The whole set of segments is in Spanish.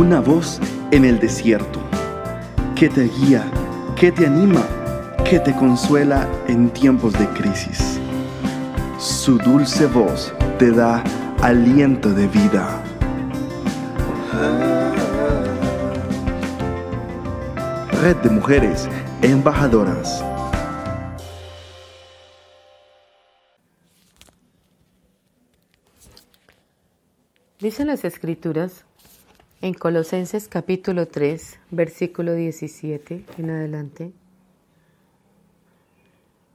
una voz en el desierto, que te guía, que te anima, que te consuela en tiempos de crisis. Su dulce voz te da aliento de vida. Red de Mujeres Embajadoras. Dicen las escrituras en Colosenses capítulo 3, versículo 17 en adelante.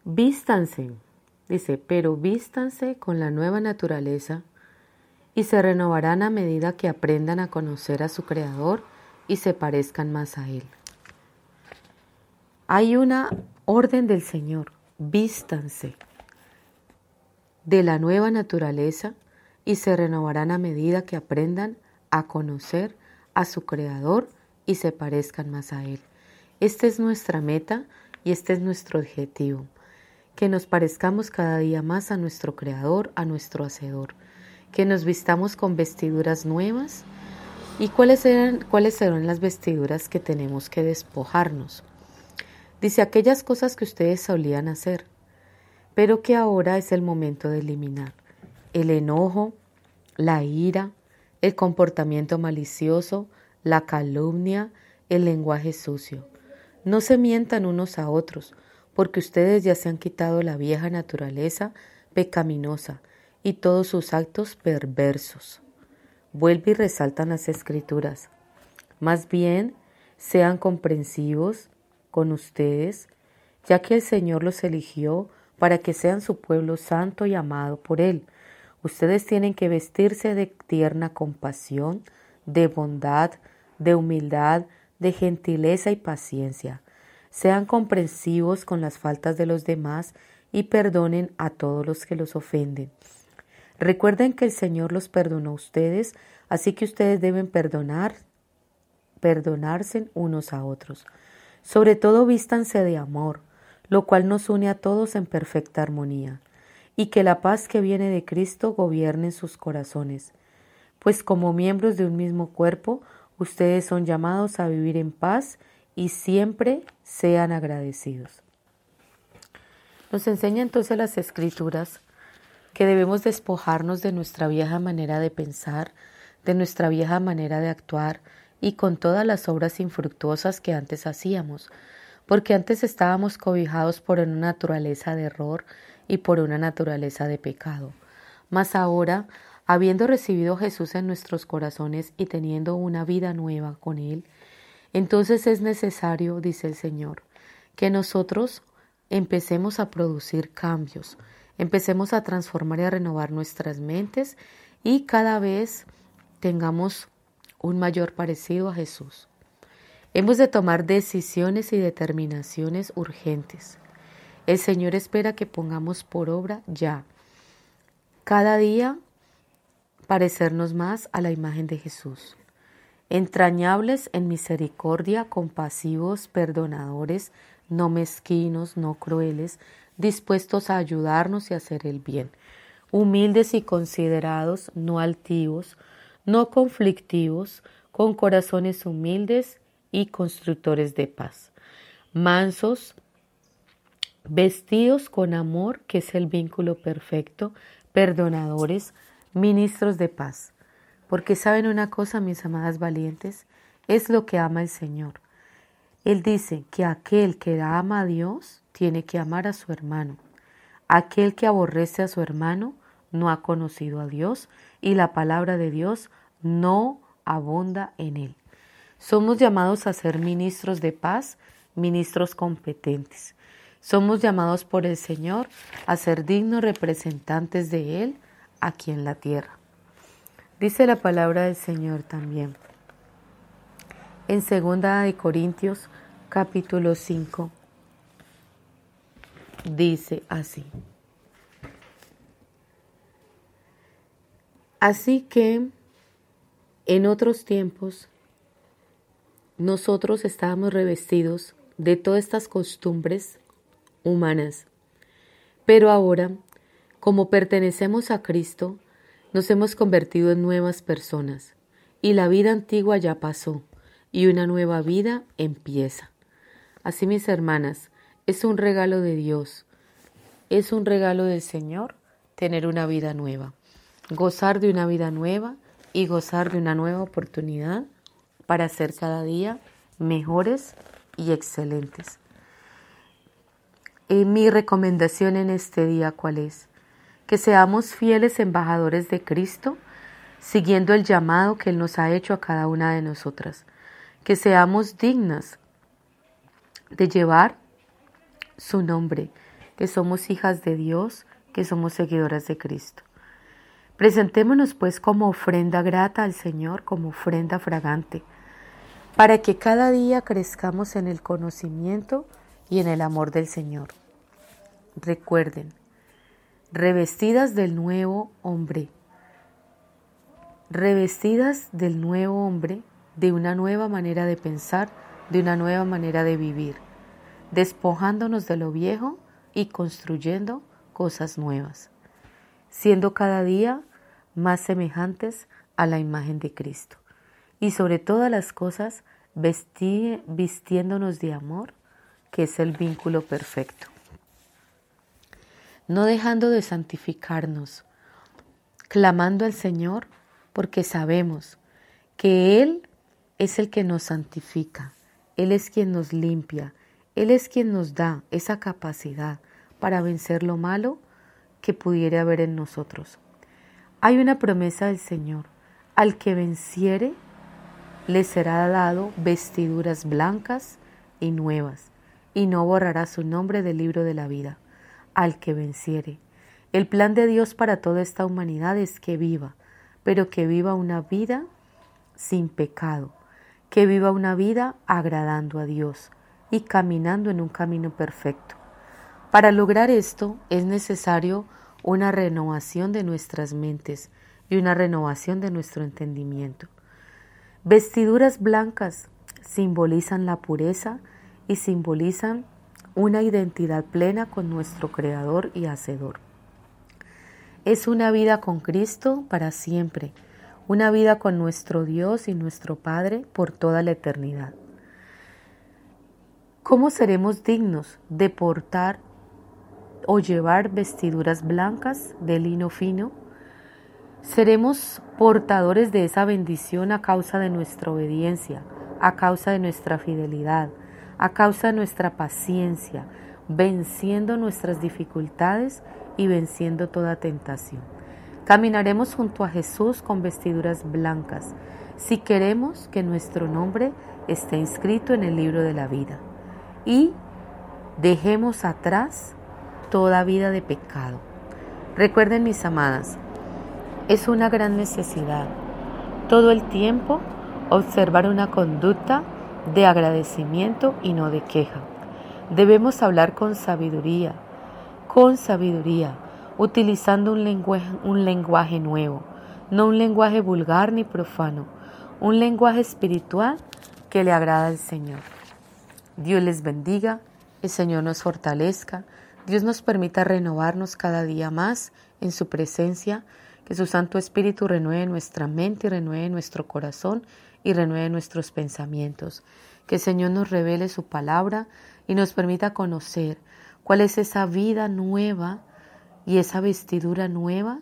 Vístanse, dice, pero vístanse con la nueva naturaleza y se renovarán a medida que aprendan a conocer a su Creador y se parezcan más a Él. Hay una orden del Señor, vístanse de la nueva naturaleza y se renovarán a medida que aprendan a conocer a su Creador y se parezcan más a Él. Esta es nuestra meta y este es nuestro objetivo, que nos parezcamos cada día más a nuestro Creador, a nuestro Hacedor, que nos vistamos con vestiduras nuevas. ¿Y cuáles, eran, cuáles serán las vestiduras que tenemos que despojarnos? Dice aquellas cosas que ustedes solían hacer, pero que ahora es el momento de eliminar. El enojo, la ira, el comportamiento malicioso, la calumnia, el lenguaje sucio. No se mientan unos a otros, porque ustedes ya se han quitado la vieja naturaleza pecaminosa y todos sus actos perversos. Vuelve y resaltan las escrituras. Más bien, sean comprensivos con ustedes, ya que el Señor los eligió para que sean su pueblo santo y amado por Él Ustedes tienen que vestirse de tierna compasión, de bondad, de humildad, de gentileza y paciencia. Sean comprensivos con las faltas de los demás y perdonen a todos los que los ofenden. Recuerden que el Señor los perdonó a ustedes, así que ustedes deben perdonar, perdonarse unos a otros. Sobre todo vístanse de amor, lo cual nos une a todos en perfecta armonía y que la paz que viene de Cristo gobierne sus corazones. Pues como miembros de un mismo cuerpo, ustedes son llamados a vivir en paz y siempre sean agradecidos. Nos enseña entonces las escrituras que debemos despojarnos de nuestra vieja manera de pensar, de nuestra vieja manera de actuar y con todas las obras infructuosas que antes hacíamos, porque antes estábamos cobijados por una naturaleza de error y por una naturaleza de pecado. Mas ahora, habiendo recibido Jesús en nuestros corazones y teniendo una vida nueva con Él, entonces es necesario, dice el Señor, que nosotros empecemos a producir cambios, empecemos a transformar y a renovar nuestras mentes y cada vez tengamos un mayor parecido a Jesús. Hemos de tomar decisiones y determinaciones urgentes. El Señor espera que pongamos por obra ya. Cada día parecernos más a la imagen de Jesús. Entrañables en misericordia, compasivos, perdonadores, no mezquinos, no crueles, dispuestos a ayudarnos y hacer el bien. Humildes y considerados, no altivos, no conflictivos, con corazones humildes y constructores de paz. Mansos, vestidos con amor, que es el vínculo perfecto, perdonadores, ministros de paz. Porque saben una cosa, mis amadas valientes, es lo que ama el Señor. Él dice que aquel que ama a Dios tiene que amar a su hermano. Aquel que aborrece a su hermano no ha conocido a Dios y la palabra de Dios no abunda en él. Somos llamados a ser ministros de paz, ministros competentes. Somos llamados por el Señor a ser dignos representantes de Él aquí en la tierra. Dice la palabra del Señor también. En 2 de Corintios capítulo 5 dice así. Así que en otros tiempos nosotros estábamos revestidos de todas estas costumbres humanas. Pero ahora, como pertenecemos a Cristo, nos hemos convertido en nuevas personas y la vida antigua ya pasó, y una nueva vida empieza. Así, mis hermanas, es un regalo de Dios, es un regalo del Señor tener una vida nueva, gozar de una vida nueva y gozar de una nueva oportunidad para ser cada día mejores y excelentes. Mi recomendación en este día, ¿cuál es? Que seamos fieles embajadores de Cristo, siguiendo el llamado que Él nos ha hecho a cada una de nosotras. Que seamos dignas de llevar su nombre, que somos hijas de Dios, que somos seguidoras de Cristo. Presentémonos pues como ofrenda grata al Señor, como ofrenda fragante, para que cada día crezcamos en el conocimiento y en el amor del Señor. Recuerden, revestidas del nuevo hombre, revestidas del nuevo hombre, de una nueva manera de pensar, de una nueva manera de vivir, despojándonos de lo viejo y construyendo cosas nuevas, siendo cada día más semejantes a la imagen de Cristo. Y sobre todas las cosas, vistiéndonos de amor, que es el vínculo perfecto. No dejando de santificarnos, clamando al Señor, porque sabemos que Él es el que nos santifica, Él es quien nos limpia, Él es quien nos da esa capacidad para vencer lo malo que pudiera haber en nosotros. Hay una promesa del Señor, al que venciere le será dado vestiduras blancas y nuevas, y no borrará su nombre del libro de la vida, al que venciere. El plan de Dios para toda esta humanidad es que viva, pero que viva una vida sin pecado, que viva una vida agradando a Dios y caminando en un camino perfecto. Para lograr esto es necesario una renovación de nuestras mentes y una renovación de nuestro entendimiento. Vestiduras blancas simbolizan la pureza y simbolizan una identidad plena con nuestro Creador y Hacedor. Es una vida con Cristo para siempre, una vida con nuestro Dios y nuestro Padre por toda la eternidad. ¿Cómo seremos dignos de portar o llevar vestiduras blancas de lino fino, seremos portadores de esa bendición a causa de nuestra obediencia, a causa de nuestra fidelidad, a causa de nuestra paciencia, venciendo nuestras dificultades y venciendo toda tentación. Caminaremos junto a Jesús con vestiduras blancas si queremos que nuestro nombre esté inscrito en el libro de la vida. Y dejemos atrás toda vida de pecado. Recuerden mis amadas, es una gran necesidad todo el tiempo observar una conducta de agradecimiento y no de queja. Debemos hablar con sabiduría, con sabiduría, utilizando un lenguaje, un lenguaje nuevo, no un lenguaje vulgar ni profano, un lenguaje espiritual que le agrada al Señor. Dios les bendiga, el Señor nos fortalezca, Dios nos permita renovarnos cada día más en su presencia, que su Santo Espíritu renueve nuestra mente y renueve nuestro corazón y renueve nuestros pensamientos. Que el Señor nos revele su palabra y nos permita conocer cuál es esa vida nueva y esa vestidura nueva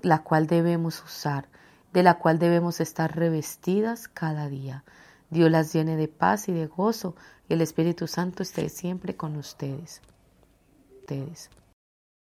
la cual debemos usar, de la cual debemos estar revestidas cada día. Dios las llene de paz y de gozo y el Espíritu Santo esté siempre con ustedes ustedes.